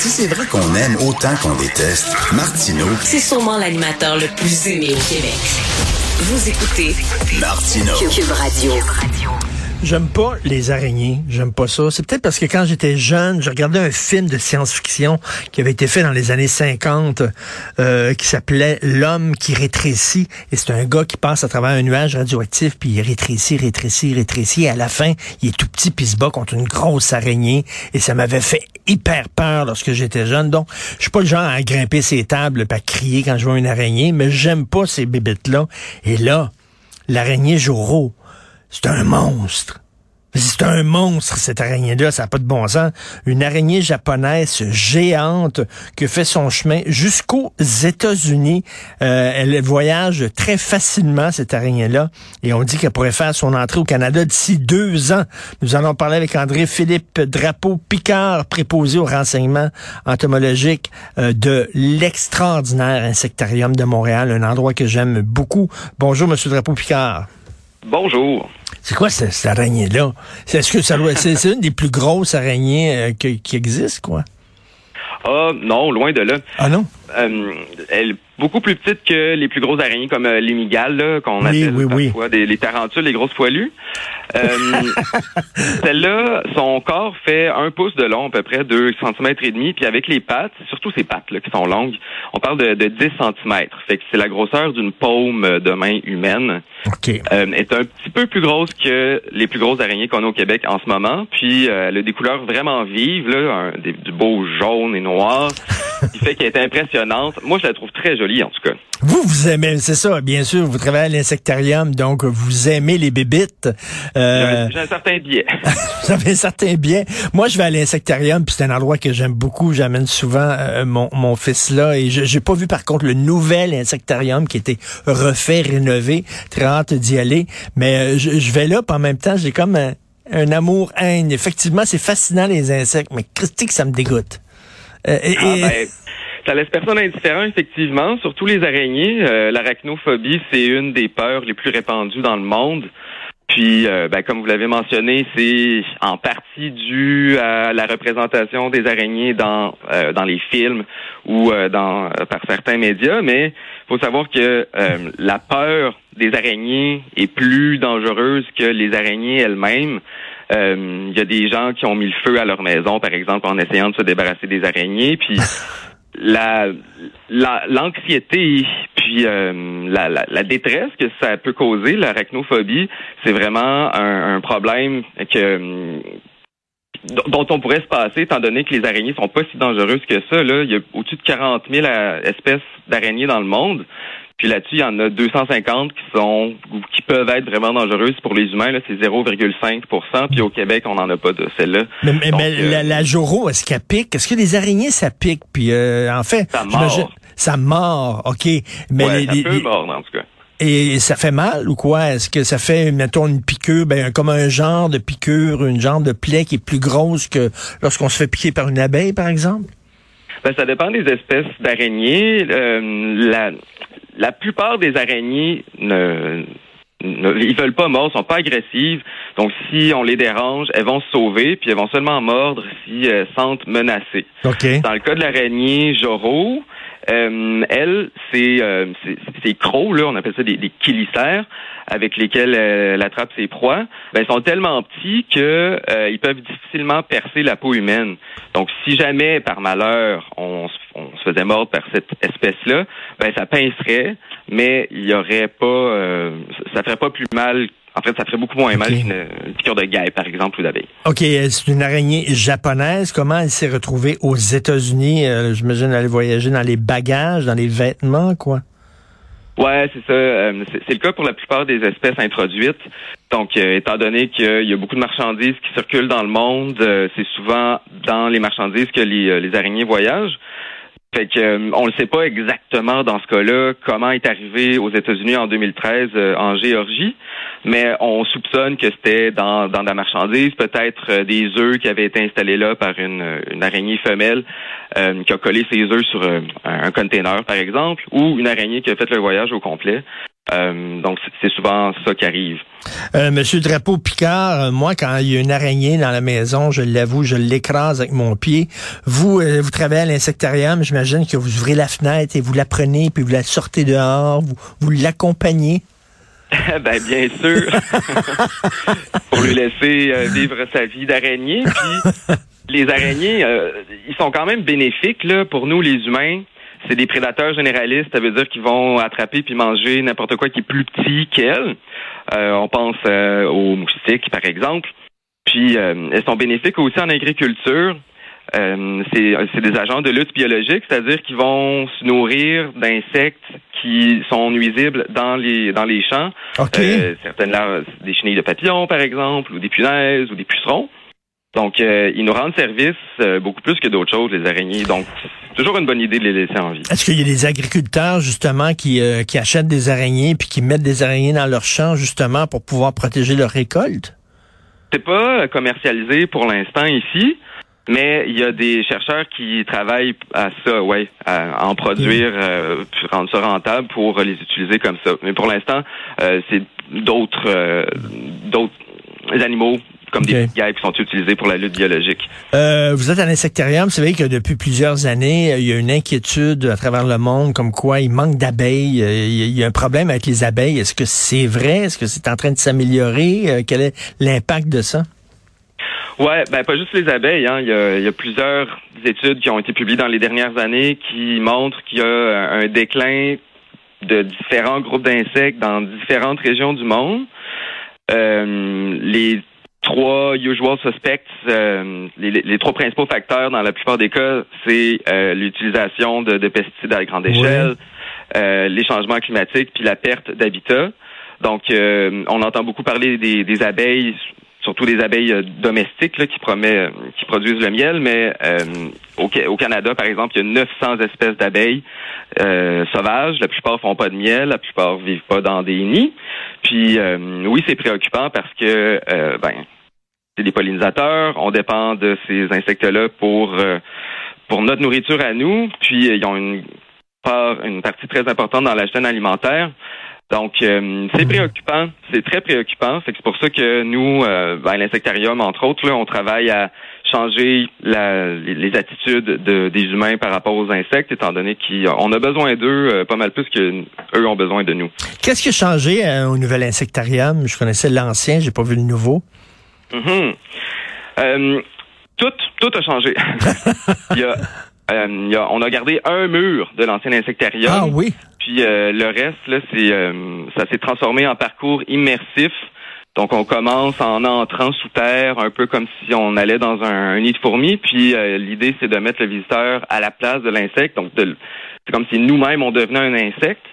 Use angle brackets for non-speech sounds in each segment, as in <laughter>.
si c'est vrai qu'on aime autant qu'on déteste, Martineau, C'est sûrement l'animateur le plus aimé au Québec. Vous écoutez Martineau. Cube Radio. J'aime pas les araignées, j'aime pas ça. C'est peut-être parce que quand j'étais jeune, je regardais un film de science-fiction qui avait été fait dans les années 50 euh, qui s'appelait L'homme qui rétrécit. Et c'est un gars qui passe à travers un nuage radioactif, puis il rétrécit, rétrécit, rétrécit. Et à la fin, il est tout petit, puis il se bat contre une grosse araignée. Et ça m'avait fait hyper peur lorsque j'étais jeune. Donc, je suis pas le genre à grimper ses tables, à crier quand je vois une araignée, mais j'aime pas ces bébites-là. Et là, l'araignée Joro, c'est un monstre. C'est un monstre, cette araignée-là, ça n'a pas de bon sens. Une araignée japonaise géante qui fait son chemin jusqu'aux États-Unis. Euh, elle voyage très facilement, cette araignée-là, et on dit qu'elle pourrait faire son entrée au Canada d'ici deux ans. Nous allons parler avec André-Philippe Drapeau-Picard, préposé au renseignement entomologique euh, de l'extraordinaire insectarium de Montréal, un endroit que j'aime beaucoup. Bonjour, Monsieur Drapeau-Picard. Bonjour. C'est quoi cette, cette araignée-là? C'est- Est-ce que ça doit- c'est, c'est une des plus grosses araignées euh, qui existent, quoi? Ah non, loin de là. Ah non? Euh, elle beaucoup plus petite que les plus grosses araignées comme euh, les migales, qu'on Oui, appelle oui, oui. parfois des, les tarentules, les grosses poilues. Euh, <laughs> Celle-là, son corps fait un pouce de long, à peu près 2 cm et demi, puis avec les pattes, surtout ses pattes là, qui sont longues, on parle de, de 10 cm. Fait que c'est la grosseur d'une paume de main humaine. OK. Euh, est un petit peu plus grosse que les plus grosses araignées qu'on a au Québec en ce moment. Puis euh, elle a des couleurs vraiment vives, là, un- des, du beau jaune et noir, <laughs> qui fait qu'elle est impressionnante. Moi, je la trouve très jolie, en tout cas. Vous, vous aimez, c'est ça, bien sûr, vous travaillez à l'insectarium, donc vous aimez les bébites. J'ai Euh, un- J'ai un certain biais. <laughs> vous avez un certain bien. Moi, je vais à l'insectarium, puis c'est un endroit que j'aime beaucoup. J'amène souvent euh, mon, mon fils là, et je j'ai pas vu par contre le nouvel insectarium qui était refait, rénové. Très hâte d'y aller, mais euh, je, je vais là, puis en même temps, j'ai comme un, un amour-haine. Effectivement, c'est fascinant les insectes, mais Christy que ça me dégoûte. Euh, et- Ah, ben, ça laisse personne indifférent, effectivement. Surtout les araignées. Euh, L'arachnophobie, c'est une des peurs les plus répandues dans le monde. Puis, euh, ben, comme vous l'avez mentionné, c'est en partie dû à la représentation des araignées dans euh, dans les films ou euh, dans euh, par certains médias. Mais faut savoir que euh, la peur des araignées est plus dangereuse que les araignées elles-mêmes. Euh, Il y a des gens qui ont mis le feu à leur maison, par exemple, en essayant de se débarrasser des araignées. Puis <laughs> la la- l'anxiété puis euh, la, la, la détresse que ça peut causer l'arachnophobie c'est vraiment un, un problème que dont on pourrait se passer étant donné que les araignées sont pas si dangereuses que ça là il y a au-dessus de 40 000 euh, espèces d'araignées dans le monde puis là-dessus, il y en a 250 qui sont ou qui peuvent être vraiment dangereuses pour les humains. Là, c'est 0,5% Puis au Québec, on n'en a pas de celle-là. mais mais- Donc, mais euh, la, la Joro, est-ce qu'elle pique? Est-ce que les araignées, ça pique? Puis, euh, en fait, Ça mord. Ça mord, OK. Mais ouais, les- ça les- peut les- mordre, en tout cas. Et ça fait mal ou quoi? Est-ce que ça fait, mettons, une piqûre, ben, comme un genre de piqûre, une genre de plaie qui est plus grosse que lorsqu'on se fait piquer par une abeille, par exemple? Ben, ça dépend des espèces d'araignées. Euh, la, la plupart des araignées ne, ne ils veulent pas mordre, sont pas agressives. Donc si on les dérange, elles vont se sauver, puis elles vont seulement mordre si elles se sentent menacées. Dans le cas de l'araignée Joro, euh, elle, c'est euh, crocs, là, on appelle ça des, des avec lesquels elle attrape ses proies, ben, ils sont tellement petits que euh, ils peuvent difficilement percer la peau humaine. Donc, si jamais, par malheur, on, se- on se faisait mordre par cette espèce-là, ben, ça pincerait, mais il y aurait pas, euh, ça ferait pas plus mal. En fait, ça ferait beaucoup moins mal qu'une une piqûre de guêpe, par exemple, ou d'abeille. OK, euh, c'est une araignée japonaise. Comment elle s'est retrouvée aux États-Unis? Euh, J'imagine aller voyager dans les bagages, dans les vêtements, quoi. Ouais, c'est ça. Euh, c'est le cas pour la plupart des espèces introduites. Donc, euh, étant donné qu'il y a beaucoup de marchandises qui circulent dans le monde, euh, c'est souvent dans les marchandises que les, euh, les araignées voyagent. Fait que euh, on ne sait pas exactement dans ce cas-là comment est arrivé aux États-Unis en 2013 euh, en Géorgie, mais on soupçonne que c'était dans, de la marchandise, peut-être euh, des œufs qui avaient été installés là par une, araignée femelle euh, qui a collé ses œufs sur un, un container, par exemple, ou une araignée qui a fait le voyage au complet. Euh, donc, c'est souvent ça qui arrive. Euh, Monsieur Drapeau Picard, euh, moi, quand il y a une araignée dans la maison, je l'avoue, je l'écrase avec mon pied. Vous, euh, vous travaillez à l'insectarium, j'imagine que vous ouvrez la fenêtre et vous la prenez, puis vous la sortez dehors, vous, vous l'accompagnez? <laughs> ben bien sûr, <laughs> pour lui laisser vivre sa vie d'araignée. Puis <laughs> les araignées, ils sont quand même bénéfiques là pour nous les humains c'est des prédateurs généralistes, ça veut dire qu'ils vont attraper puis manger n'importe quoi qui est plus petit qu'elles. Euh, on pense euh, aux moustiques, par exemple. Puis euh, elles sont bénéfiques aussi en agriculture? c'est des agents de lutte biologique, c'est-à-dire qu'ils vont se nourrir d'insectes qui sont nuisibles dans les dans les champs. certaines là, des chenilles de papillons, par exemple, ou des punaises, ou des pucerons. Donc, euh, ils nous rendent service euh, beaucoup plus que d'autres choses, les araignées. Donc, c'est toujours une bonne idée de les laisser en vie. Est-ce qu'il y a des agriculteurs, justement, qui, euh, qui achètent des araignées puis qui mettent des araignées dans leurs champs, justement, pour pouvoir protéger leur récolte? C'est pas commercialisé pour l'instant ici. Mais il y a des chercheurs qui travaillent à ça, ouais, à en produire, puis rendre ça rentable pour les utiliser comme ça. Mais pour l'instant, c'est d'autres d'autres animaux comme des guêpes qui sont utilisés pour la lutte biologique. Euh, vous êtes à l'insectarium, c'est vrai que depuis plusieurs années, il y a une inquiétude à travers le monde comme quoi il manque d'abeilles, euh, il y a un problème avec les abeilles. Est-ce que c'est vrai? Est-ce que c'est en train de s'améliorer? Euh, quel est l'impact de ça? Ouais, ben pas juste les abeilles. Hein. Il, y a, il, y a, plusieurs études qui ont été publiées dans les dernières années qui montrent qu'il y a un déclin de différents groupes d'insectes dans différentes régions du monde. Euh, les trois usual suspects, euh, les, trois principaux facteurs dans la plupart des cas, c'est euh, l'utilisation de, pesticides à grande échelle, euh, les changements climatiques, puis la perte d'habitat. Donc, on entend beaucoup parler des, abeilles, surtout des abeilles domestiques qui, promet, qui produisent le miel, mais au, au, Canada, par exemple, il y a 900 espèces d'abeilles sauvages. La plupart font pas de miel, la plupart vivent pas dans des nids. Puis oui, c'est préoccupant parce que ben des pollinisateurs. On dépend de ces insectes-là pour euh, pour notre nourriture à nous. Puis ils ont une part, une partie très importante dans la chaîne alimentaire. Donc, euh, c'est préoccupant, c'est très préoccupant. C'est pour ça que nous, euh, ben, à l'insectarium, entre autres, là, on travaille à changer les, attitudes des humains par rapport aux insectes, étant donné qu'on a besoin d'eux pas mal plus que eux ont besoin de nous. Qu'est-ce qui a changé au nouvel insectarium? Je connaissais l'ancien, j'ai pas vu le nouveau. Mhm. Euh, tout, tout a changé. <laughs> Euh, il y a, on a gardé un mur de l'ancien insectarium. Ah oui. Puis euh, le reste, là, c'est ça s'est transformé en parcours immersif. Donc on commence en entrant sous terre, un peu comme si on allait dans un, nid de fourmis. Puis l'idée, c'est de mettre le visiteur à la place de l'insecte. Donc c'est comme si nous-mêmes on devenait un insecte.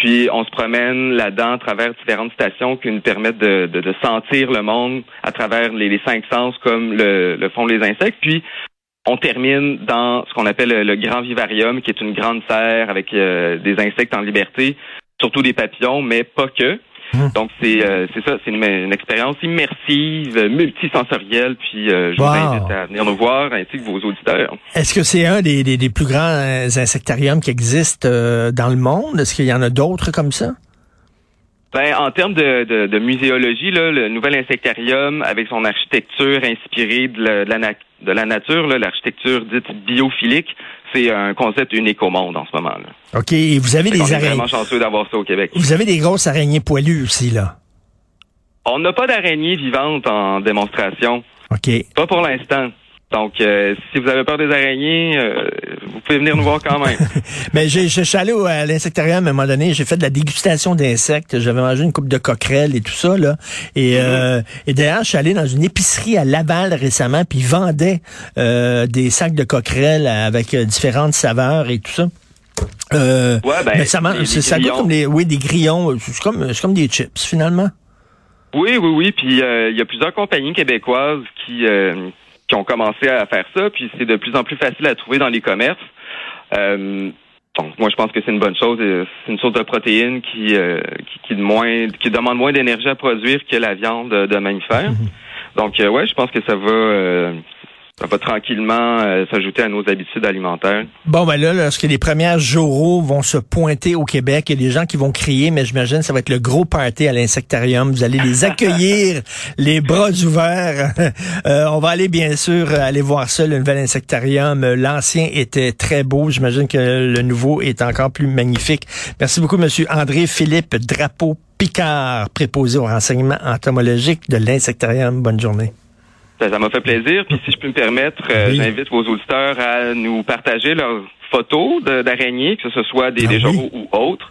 Puis on se promène là-dedans à travers différentes stations qui nous permettent de, sentir le monde à travers les, cinq sens comme le, le, font les insectes. Puis on termine dans ce qu'on appelle le, grand vivarium, qui est une grande serre avec euh, des insectes en liberté, surtout des papillons, mais pas que. Hum. Donc c'est euh, c'est ça, c'est une, expérience immersive, multisensorielle, puis euh, je vous invite à venir nous voir ainsi que vos auditeurs. Est-ce que c'est un des, des, plus grands euh, insectariums qui existent dans le monde? Est-ce qu'il y en a d'autres comme ça? Ben, en termes de, de, de, muséologie, là, le nouvel insectarium, avec son architecture inspirée de la, de la, de la nature, l'architecture dite biophilique, c'est un concept unique au monde en ce moment. Là. OK. Et vous avez des araignées. vraiment chanceux d'avoir ça au Québec. Vous avez des grosses araignées poilues aussi, là. On n'a pas d'araignées vivantes en démonstration. OK. Pas pour l'instant. Donc, euh, si vous avez peur des araignées, euh, vous pouvez venir nous voir quand même. <laughs> Mais j'ai, je suis allé à l'insectarium à un moment donné, j'ai fait de la dégustation d'insectes, j'avais mangé une coupe de coquerelles et tout ça là. Et, mm-hmm. euh, et d'ailleurs, je suis allé dans une épicerie à Laval récemment, puis ils vendaient des sacs de coquerelles avec différentes saveurs et tout ça. ouais, ben, mais ça, ça goûte comme des, oui, des grillons, c'est comme, c'est comme des chips finalement. Oui, oui, oui. Puis il y a plusieurs compagnies québécoises qui qui ont commencé à faire ça, puis c'est de plus en plus facile à trouver dans les commerces. Euh, donc, moi, je pense que c'est une bonne chose. C'est une source de protéines qui, euh, qui, moins, qui demande moins d'énergie à produire que la viande de mammifère. Mhm. Donc, euh, ouais, je pense que ça va ça va tranquillement euh, s'ajouter à nos habitudes alimentaires. Bon, ben là, lorsque les premières jouraux vont se pointer au Québec, il y a des gens qui vont crier, mais j'imagine que ça va être le gros party à l'insectarium. Vous allez les <laughs> accueillir, les bras ouverts. <laughs> Euh, on va aller, bien sûr, aller voir ça, le nouvel insectarium. L'ancien était très beau. J'imagine que le nouveau est encore plus magnifique. Merci beaucoup, Monsieur André Philippe Drapeau Picard, préposé au renseignement entomologique de l'insectarium. Bonne journée. Ça m'a fait plaisir. Puis si je peux me permettre, euh, j'invite vos auditeurs à nous partager leurs photos d'araignées, que ce soit des, ah ou autres.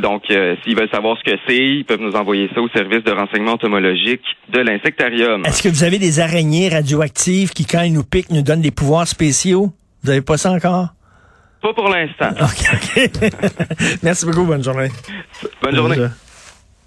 Donc, euh, s'ils veulent savoir ce que c'est, ils peuvent nous envoyer ça au service de renseignement entomologique de l'insectarium. Est-ce que vous avez des araignées radioactives qui, quand ils nous piquent, nous donnent des pouvoirs spéciaux? Vous n'avez pas ça encore? Pas pour l'instant. OK, OK. <laughs> Merci beaucoup. Bonne journée. Bonne journée.